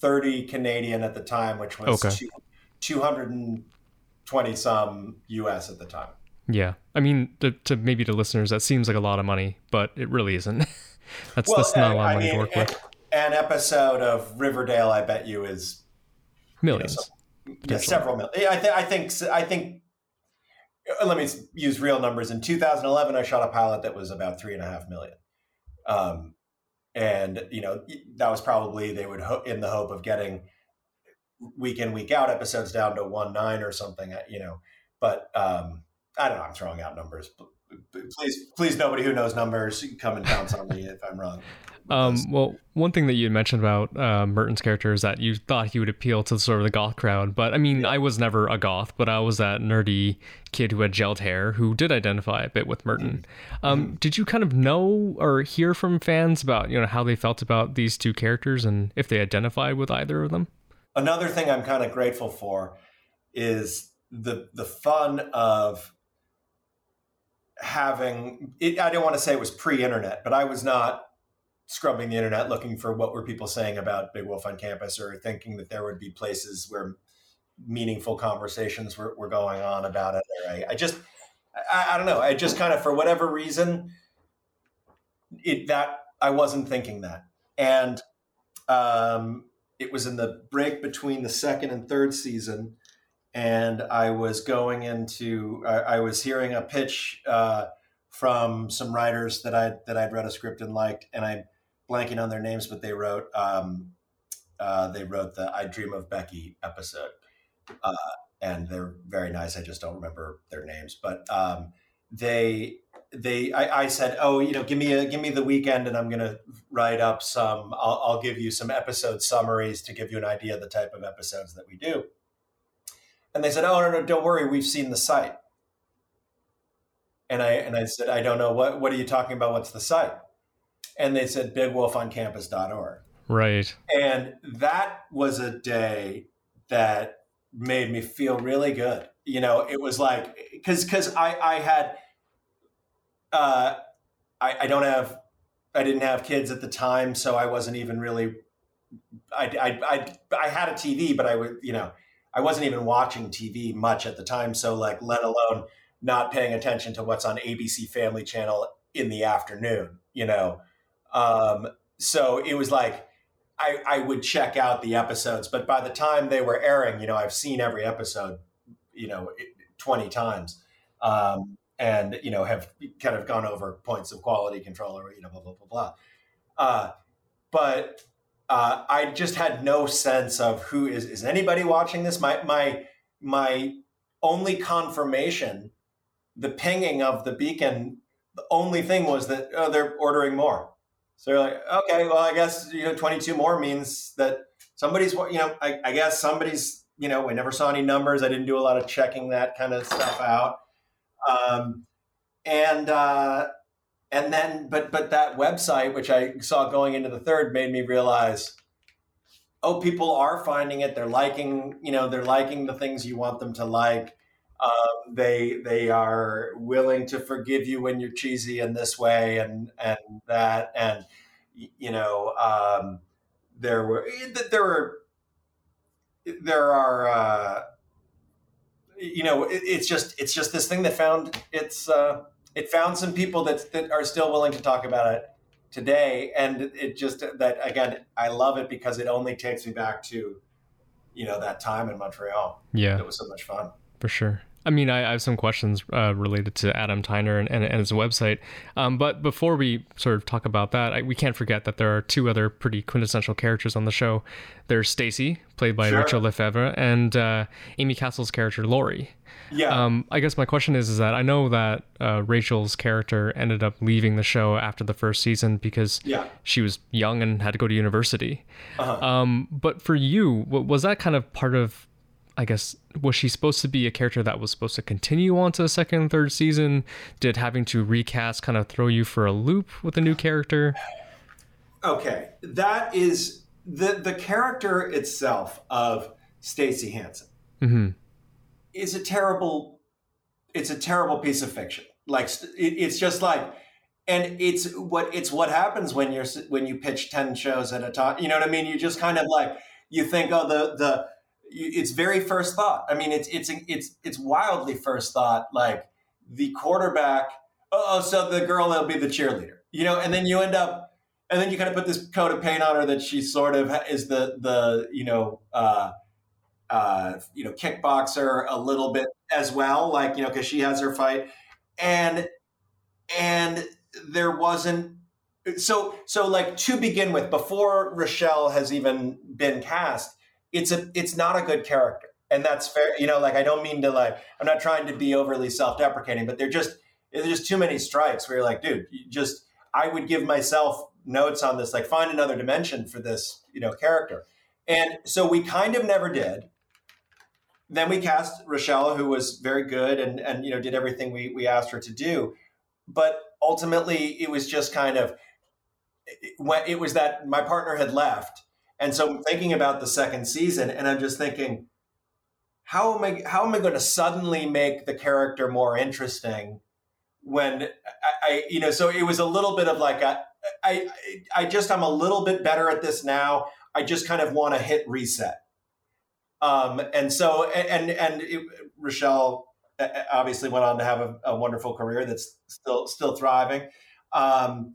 30 Canadian at the time, which was okay. two, 220 some US at the time. Yeah. I mean, to, to, maybe to listeners, that seems like a lot of money, but it really isn't. that's, well, that's not a lot of money mean, to work an, with. An episode of Riverdale, I bet you, is millions. You know, yeah, several million. I, th- I think, I think, uh, let me use real numbers. In 2011, I shot a pilot that was about three and a half million. Um, and you know that was probably they would ho- in the hope of getting week in week out episodes down to one nine or something uh, you know. But um i don't know i'm throwing out numbers. Please please nobody who knows numbers come and pounce on me if i'm wrong um, well, one thing that you mentioned about uh, Merton's character is that you thought he would appeal to sort of the goth crowd, but I mean, yeah. I was never a goth, but I was that nerdy kid who had gelled hair who did identify a bit with Merton. Mm-hmm. Um, mm-hmm. Did you kind of know or hear from fans about you know how they felt about these two characters and if they identified with either of them? Another thing I'm kind of grateful for is the the fun of having it, I don't want to say it was pre-internet, but I was not scrubbing the internet looking for what were people saying about Big Wolf on campus, or thinking that there would be places where meaningful conversations were, were going on about it. I, I just, I, I don't know. I just kind of, for whatever reason, it that I wasn't thinking that, and um, it was in the break between the second and third season, and I was going into, I, I was hearing a pitch uh, from some writers that I that I'd read a script and liked, and I'm blanking on their names, but they wrote, um, uh, they wrote the "I Dream of Becky" episode, uh, and they're very nice. I just don't remember their names, but um, they they I, I, said oh you know give me a give me the weekend and i'm going to write up some I'll, I'll, give you some episode summaries to give you an idea of the type of episodes that we do. And they said oh no no don't worry. We've seen the site. And i and i said i don't know. What what are you talking about? What's the site and they said bigwolfoncampus.org right and that was a day that made me feel really good you know it was like because because i i had uh, I, I don't have, I didn't have kids at the time, so I wasn't even really. I, I, I, I had a TV, but I was, you know, I wasn't even watching TV much at the time. So, like, let alone not paying attention to what's on ABC Family Channel in the afternoon, you know. Um, so it was like I, I would check out the episodes, but by the time they were airing, you know, I've seen every episode, you know, 20 times. Um, and you know have kind of gone over points of quality control or you know blah blah blah blah. Uh, but uh, I just had no sense of who is is anybody watching this. My my my only confirmation, the pinging of the beacon. The only thing was that oh, they're ordering more. So you're like, okay, well, I guess you know, 22 more means that somebody's, you know, I, I guess somebody's, you know, we never saw any numbers. I didn't do a lot of checking that kind of stuff out. Um, and uh, and then, but but that website, which I saw going into the third, made me realize, oh, people are finding it. They're liking, you know, they're liking the things you want them to like. Um, they they are willing to forgive you when you're cheesy in this way and and that and you know um, there were there were there are uh, you know, it, it's just it's just this thing that found it's uh, it found some people that that are still willing to talk about it today, and it just that again, I love it because it only takes me back to you know that time in Montreal. Yeah, it was so much fun for sure. I mean, I, I have some questions uh, related to Adam Tyner and, and, and his website. Um, but before we sort of talk about that, I, we can't forget that there are two other pretty quintessential characters on the show. There's Stacy, played by sure. Rachelle Lefevre, and uh, Aimee Castle's character, Lori. Yeah. Um, I guess my question is, is that I know that uh, Rachelle's character ended up leaving the show after the first season because yeah. she was young and had to go to university. Uh-huh. Um, but for you, was that kind of part of I guess was she supposed to be a character that was supposed to continue on to the second and third season? Did having to recast kind of throw you for a loop with a new character? Okay, that is the the character itself of Stacy Hansen mm-hmm. is a terrible. It's a terrible piece of fiction. Like it, it's just like, and it's what it's what happens when you're when you pitch ten shows at a time. You know what I mean? You just kind of like you think, oh, the the it's very first thought. I mean, it's it's it's it's wildly first thought. Like the quarterback. Oh, so the girl will be the cheerleader, you know, and then you end up, and then you kind of put this coat of paint on her that she sort of is the the you know uh, uh, you know kickboxer a little bit as well, like you know because she has her fight, and and there wasn't so so like to begin with before Rachelle has even been cast it's a it's not a good character. And that's fair you know like i don't mean to like i'm not trying to be overly self-deprecating but they're just there's just too many strikes where you're like dude you just i would give myself notes on this like find another dimension for this you know character. And so we kind of never did. Then we cast Rachelle who was very good and and you know did everything we we asked her to do. But ultimately it was just kind of when it was that my partner had left and so I'm thinking about the second season, and I'm just thinking, how am I how am I going to suddenly make the character more interesting when I, I you know so it was a little bit of like a, I, I just I'm a little bit better at this now. I just kind of want to hit reset. Um, and so and and it, Rachelle obviously went on to have a, a wonderful career that's still still thriving. Um,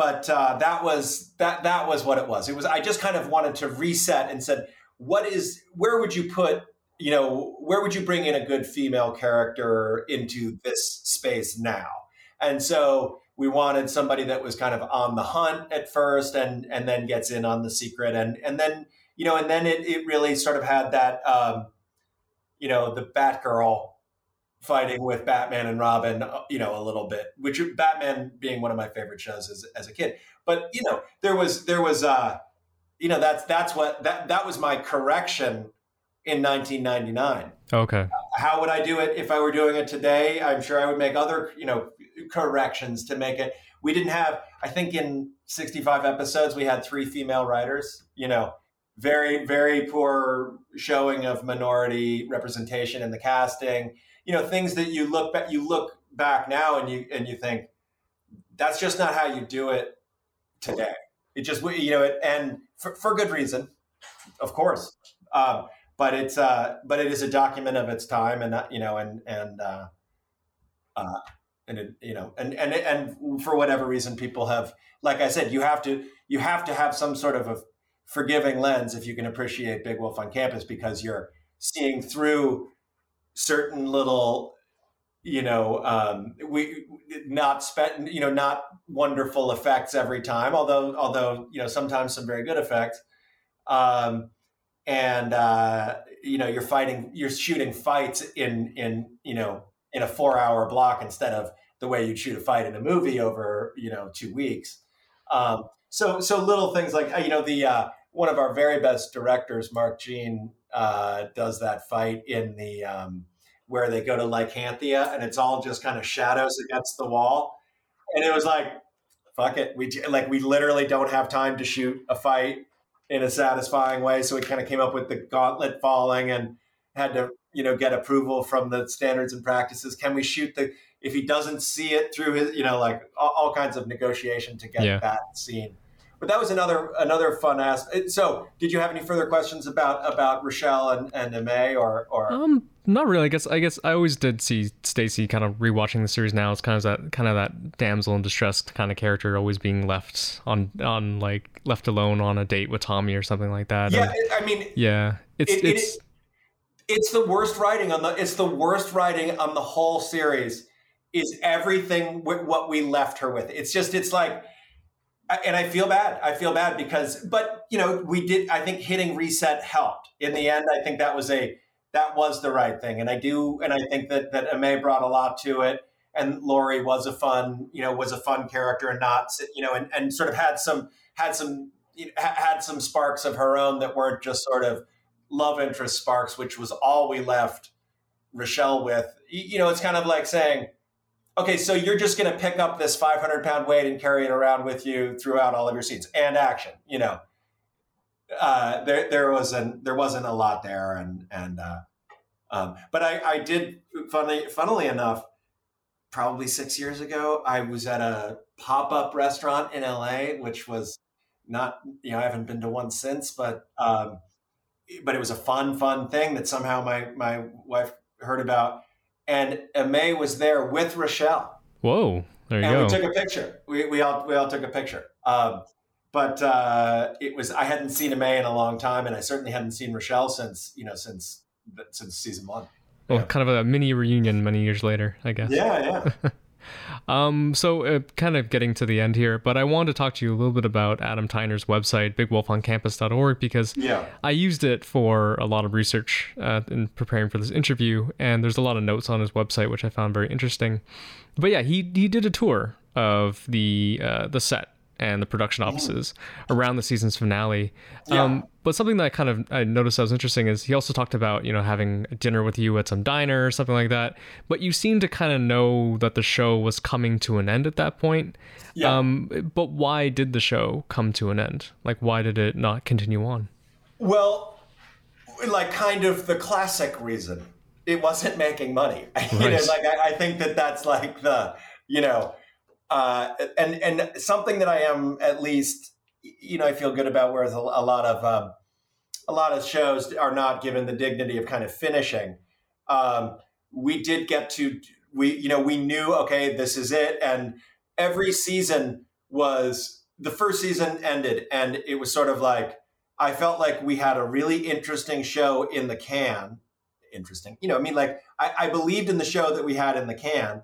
but uh, that was that that was what it was. It was I just kind of wanted to reset and said, what is where would you put you know where would you bring in a good female character into this space now? And so we wanted somebody that was kind of on the hunt at first and and then gets in on the secret and and then you know and then it, it really sort of had that um, you know the Batgirl fighting with Batman and Robin, uh, you know, a little bit, which Batman being one of my favorite shows as, as a kid. But, you know, there was, there was, uh, you know, that's, that's what, that, that was my correction in 1999. Okay. How would I do it if I were doing it today? I'm sure I would make other, you know, corrections to make it. We didn't have, I think in 65 episodes, we had three female writers, you know, very, very poor showing of minority representation in the casting you know things that you look back you look back now and you and you think that's just not how you do it today. It just you know it and for, for good reason of course. Um, but it's uh but it is a document of its time and you know and and uh, uh and it, you know and and and for whatever reason people have like i said you have to you have to have some sort of a forgiving lens if you can appreciate big wolf on campus because you're seeing through certain little you know um, we not spent you know not wonderful effects every time although although you know sometimes some very good effects. Um, and uh, you know you're fighting you're shooting fights in in you know in a four hour block instead of the way you'd shoot a fight in a movie over you know two weeks. Um, so so little things like you know the uh, one of our very best directors mark jean uh, does that fight in the um, where they go to Lycanthia and it's all just kind of shadows against the wall. And it was like, fuck it, we like we literally don't have time to shoot a fight in a satisfying way. So we kind of came up with the gauntlet falling and had to you know get approval from the standards and practices. Can we shoot the if he doesn't see it through his you know like all, all kinds of negotiation to get yeah. that scene but that was another another fun aspect. So, did you have any further questions about about Rachelle and and Aimee or or? Um, not really. I guess I guess I always did see Stacy kind of rewatching the series now. It's kind of that kind of that damsel in distress kind of character, always being left on on like left alone on a date with Tommy or something like that. Yeah, I mean, yeah, it's it, it's. It, it's the worst writing on the. It's the worst writing on the whole series. Is everything what we left her with? It's just. It's like and I feel bad. I feel bad because, but you know, we did. I think hitting reset helped. In the end, I think that was a that was the right thing, and I do, and I think that that Aimee brought a lot to it. And Lori was a fun, you know, was a fun character, and not, you know, and, and sort of had some had some you know, had some sparks of her own that weren't just sort of love interest sparks, which was all we left Rachelle with. You know, it's kind of like saying okay, so you're just going to pick up this 500 pound weight and carry it around with you throughout all of your scenes and action. You know, uh, there there wasn't there wasn't a lot there, and and uh, um, but I I did funnily funnily enough, probably six years ago, I was at a pop up restaurant in LA, which was not you know I haven't been to one since, but um, but it was a fun fun thing that somehow my my wife heard about and Aimee was there with Rachelle. Whoa, there you and go. we took a picture. We, we all we all took a picture. Um, but uh, it was I hadn't seen Aimee in a long time, and I certainly hadn't seen Rachelle since you know since since season one. Well, yeah. kind of a mini reunion many years later, I guess. Yeah, yeah. Um, so, uh, kind of getting to the end here, but I wanted to talk to you a little bit about Adam Tyner's website, bigwolfoncampus.org, because yeah. I used it for a lot of research uh, in preparing for this interview, and there's a lot of notes on his website which I found very interesting. But yeah, he he did a tour of the uh, the set and the production offices mm. around the season's finale. Yeah. Um, but something that I kind of I noticed that was interesting is he also talked about you know having dinner with you at some diner or something like that. But you seem to kind of know that the show was coming to an end at that point. Yeah. Um, but why did the show come to an end? Like why did it not continue on? Well, like kind of the classic reason it wasn't making money. Right. you know, like I, I think that that's like the you know uh, and and something that I am at least, you know, I feel good about. Whereas a, a lot of um, a lot of shows are not given the dignity of kind of finishing. Um, we did get to we you know we knew okay this is it and every season was the first season ended and it was sort of like I felt like we had a really interesting show in the can. Interesting, you know. I mean, like I, I believed in the show that we had in the can,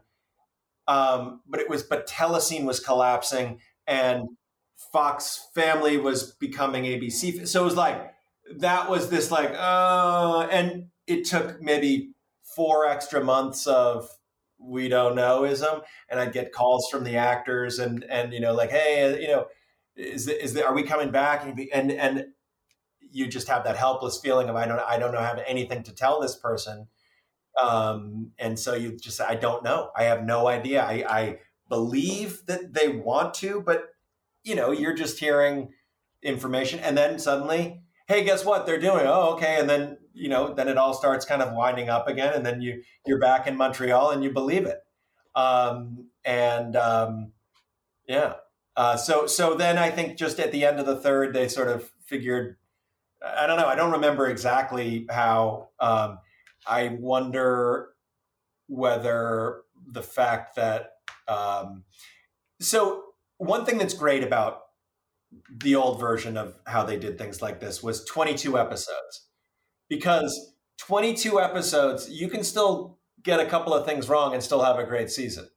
um, but it was but Telescene was collapsing and Fox Family was becoming ABC. So it was like that was this like uh, and it took maybe four extra months of we don't know ism and i'd get calls from the actors and and you know like hey you know is is the, are we coming back and and and you just have that helpless feeling of i don't i don't know have anything to tell this person um and so you just i don't know. I have no idea. I i believe that they want to but you know you're just hearing information and then suddenly hey guess what? They're doing oh okay. And then you know then it all starts kind of winding up again and then you you're back in montreal and you believe it. Um and um yeah. Uh so so then i think just at the end of the third they sort of figured i don't know. I don't remember exactly how um i wonder whether the fact that um so one thing that's great about the old version of how they did things like this was 22 episodes. Because 22 episodes you can still get a couple of things wrong and still have a great season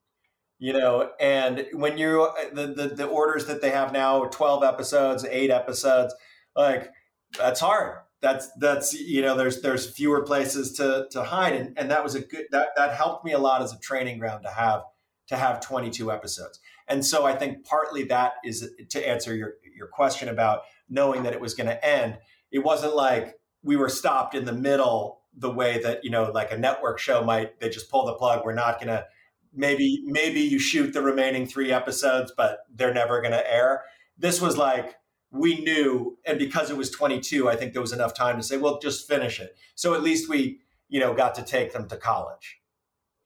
you know? And when you the, the the orders that they have now 12 episodes 8 episodes like that's hard that's that's you know there's there's fewer places to to hide and and that was a good that that helped me a lot as a training ground to have to have 22 episodes and so I think partly that is to answer your, your question about knowing that it was going to end. It wasn't like we were stopped in the middle the way that, you know, like a network show might, they just pull the plug. We're not going to, maybe, maybe you shoot the remaining three episodes, but they're never going to air. This was like, we knew, and because it was 22, I think there was enough time to say, well, just finish it. So at least we, you know, got to take them to college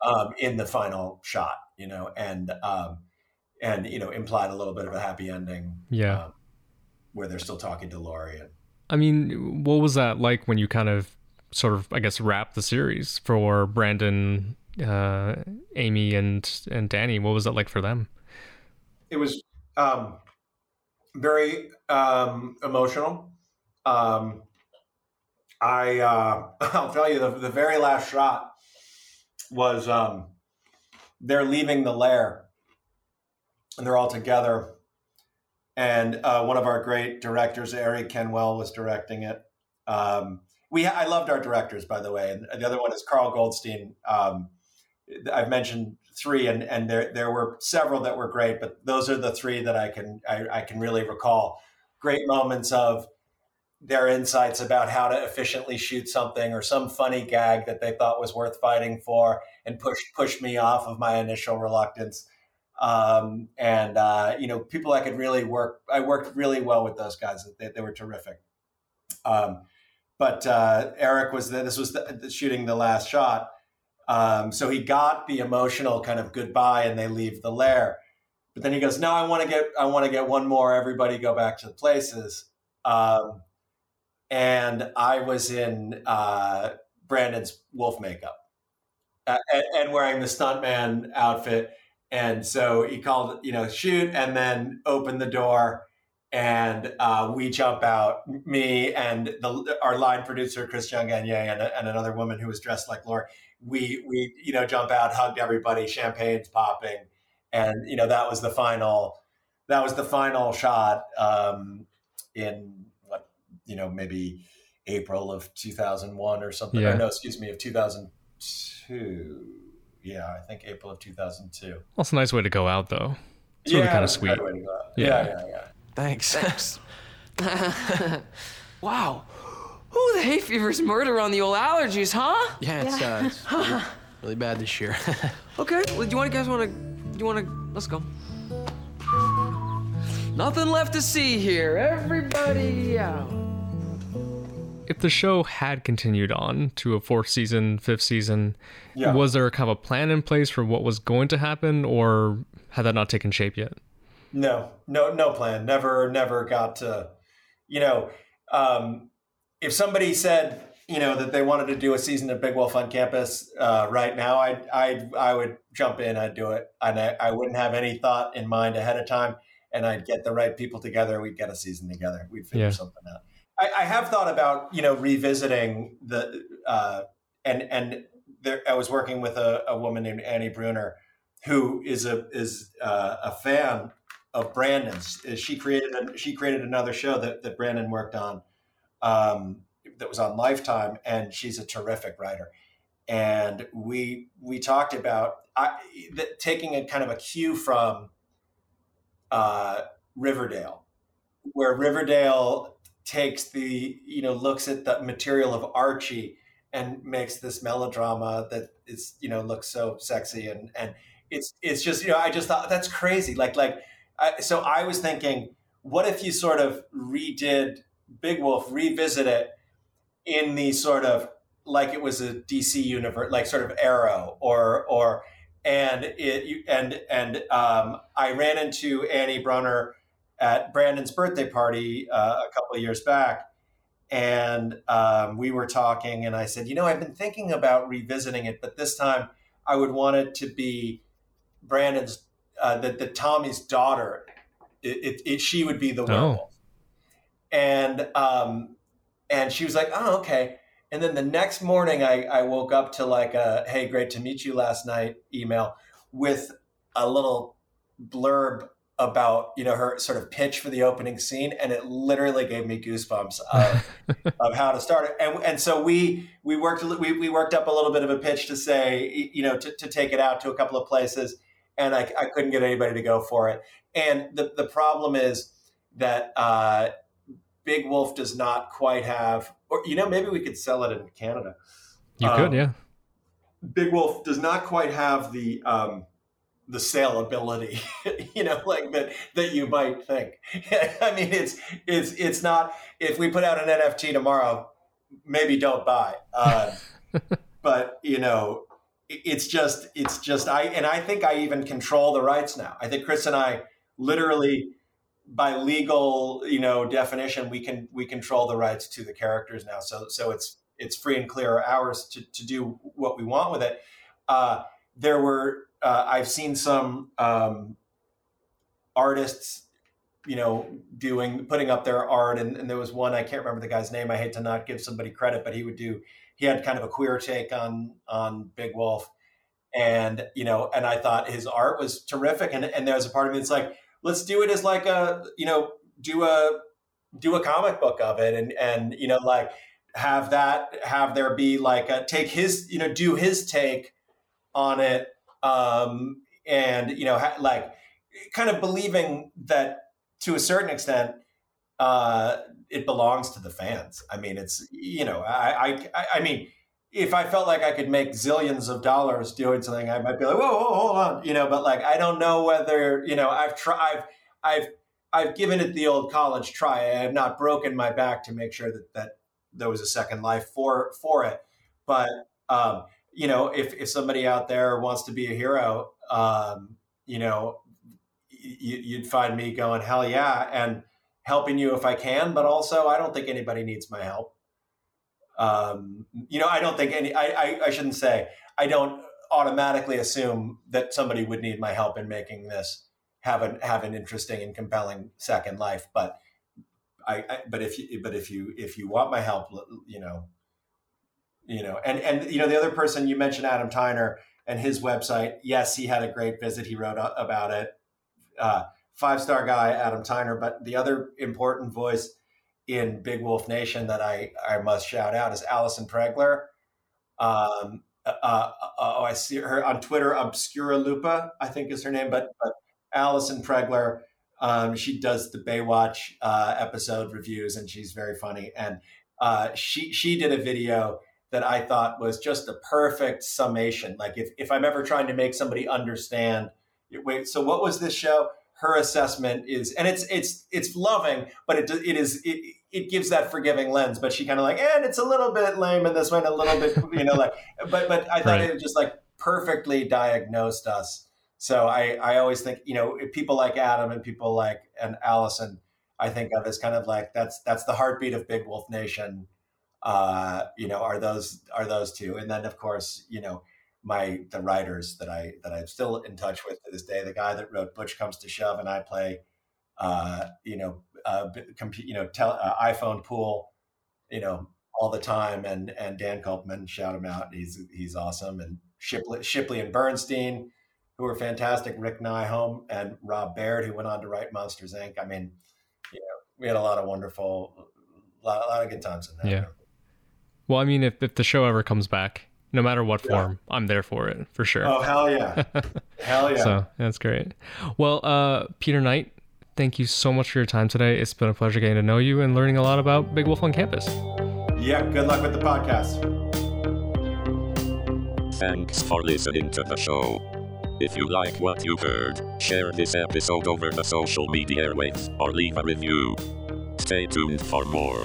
um, in the final shot, you know, and, um, and you know implied a little bit of a happy ending. Yeah, um, where they're still talking to Lori. And, I mean, what was that like when you kind of sort of I guess wrapped the series for Brandon, uh, Aimee, and and Danny? What was that like for them? It was um, very um, emotional. Um, I uh, I'll tell you the, the very last shot was um, they're leaving the lair and they're all together. And uh, one of our great directors, Eric Canuel, was directing it. Um, we I loved our directors, by the way, and the other one is Carl Goldstein. Um, I've mentioned three, and and there there were several that were great, but those are the three that I can I, I can really recall. Great moments of their insights about how to efficiently shoot something or some funny gag that they thought was worth fighting for, and pushed pushed me off of my initial reluctance um, and uh, you know people I could really work. I worked really well with those guys. They, they were terrific. Um, but uh, Eric was the, this was the, the shooting the last shot, um, so he got the emotional kind of goodbye, and they leave the lair. But then he goes, "No, I want to get I want to get one more. Everybody go back to the places." Um, and I was in uh, Brandon's wolf makeup uh, and, and wearing the stuntman outfit and so he called, you know, shoot, and then open the door, and uh, we jump out. Me and the, our line producer Christian Gagne and, and another woman who was dressed like Laura. We we you know jump out, hugged everybody, champagne's popping, and you know that was the final. That was the final shot um, in what you know maybe April of two thousand one or something. Yeah. Or no, excuse me, of two thousand two yeah, I think April of 2002. Well, it's a nice way to go out, though. It's really kind of sweet. Yeah. yeah, yeah, yeah. Thanks. Thanks. wow. Who the hay fever's murder on the old allergies, huh? Yeah, it's, Uh, it's really, really bad this year. okay. Well, do you want guys want to? Do you want to? Let's go. Nothing left to see here. Everybody out. If the show had continued on to a fourth season, fifth season, Yeah. was there kind of a plan in place for what was going to happen, or had that not taken shape yet? No, no, no plan. Never, never got to. You know, um, if somebody said, you know, that they wanted to do a season of Big Wolf on campus uh, right now, I, I, I would jump in. I'd do it, and I, I wouldn't have any thought in mind ahead of time. And I'd get the right people together. We'd get a season together. We'd figure Yeah. something out. I, I have thought about, you know, revisiting the, uh, and and there, I was working with a, a woman named Annie Bruner, who is a is uh, a fan of Brandon's. She created a, she created another show that, that Brandon worked on um, that was on Lifetime, and she's a terrific writer. And we we talked about I, that taking a kind of a cue from uh, Riverdale, where Riverdale takes the you know looks at the material of Archie and makes this melodrama that is you know looks so sexy and and it's it's just you know I just thought that's crazy like like I, so I was thinking what if you sort of redid Big Wolf revisit it in the sort of like it was a DC universe like sort of Arrow or or and it you- and and um, I ran into Annie Brunner at Brandon's birthday party uh, a couple of years back and um, we were talking and i said you know i've been thinking about revisiting it but this time i would want it to be brandon's uh, that, that tommy's daughter it, it, it, she would be the werewolf and um, and she was like oh okay. And then the next morning I, I woke up to like a hey great to meet you last night email with a little blurb about you know her sort of pitch for the opening scene and it literally gave me goosebumps of, of how to start it. And, and so we we worked we, we worked up a little bit of a pitch to say you know to, to take it out to a couple of places and I, I couldn't get anybody to go for it. And the, the problem is that uh, big wolf does not quite have or you know maybe we could sell it in canada You Um, could, yeah. Big Wolf does not quite have the um, the sale ability, you know, like that that you might think. I mean, it's it's it's not. If we put out an NFT tomorrow, maybe don't buy. Uh, but you know, it's just it's just I and I think I even control the rights now. I think Chris and I literally by legal you know definition we can we control the rights to the characters now. So so it's it's free and clear ours to, to do what we want with it. Uh, there were uh, i've seen some um, artists you know doing putting up their art and, and there was one i can't remember the guy's name i hate to not give somebody credit but he would do he had kind of a queer take on on big wolf. And you know and i thought his art was terrific and, and there was a part of me that's like let's do it as like a you know do a do a comic book of it and and you know like have that have there be like a take his you know do his take on it um and you know ha- like kind of believing that to a certain extent uh it belongs to the fans. I mean it's you know i i i mean if i felt like i could make zillions of dollars doing something i might be like whoa, whoa hold on you know but like i don't know whether you know i've tried i've i've i've given it the old college try. I have not broken my back to make sure that that there was a second life for for it. But um you know if if somebody out there wants to be a hero um you know you'd find me going hell yeah and helping you if i can but also i don't think anybody needs my help um you know i don't think any i i, I shouldn't say i don't automatically assume that somebody would need my help in making this have an have an interesting and compelling second life but I, I but if you but if you if you want my help you know you know and and you know the other person you mentioned adam tyner and his website yes he had a great visit. He wrote about it. Uh, five star guy adam tyner but the other important voice in big wolf nation that i i must shout out is allison pregler um uh, uh, oh i see her on twitter Obscurus Lupa i think is her name but but allison pregler um, she does the Baywatch uh, episode reviews, and she's very funny. And uh, she she did a video that I thought was just a perfect summation. Like if if I'm ever trying to make somebody understand, wait, so what was this show? Her assessment is, and it's it's it's loving, but it it is it it gives that forgiving lens. But she kind of like, and it's a little bit lame in this one, a little bit, you know, like, but but I thought Right. it just like perfectly diagnosed us So I, I always think, you know, people like Adam and people like and Allison, I think of as kind of like that's that's the heartbeat of Big Wolf Nation. Uh, you know, are those are those two, and then of course, you know, my the writers that I that I'm still in touch with to this day. The guy that wrote Butch Comes to Shove, and I play, uh, you know, uh, comp- you know, tel- uh, iPhone pool, you know, all the time. And and Dan Kolpman, shout him out. He's he's awesome. And Shipley, Shipley and Bernstein, who are fantastic. Rick Nyholm and Rob Baird, who went on to write Monsters Inc. I mean, you know, we had a lot of wonderful, a lot, a lot of good times in there. Yeah. Well, I mean, if, if the show ever comes back, no matter what form, yeah. I'm there for it for sure. Oh hell yeah, hell yeah! So that's great. Well, uh, Peter Knight, thank you so much for your time today. It's been a pleasure getting to know you and learning a lot about Big Wolf on campus. Yeah, good luck with the podcast. Thanks for listening to the show. If you like what you heard, share this episode over the social media airwaves or leave a review. Stay tuned for more.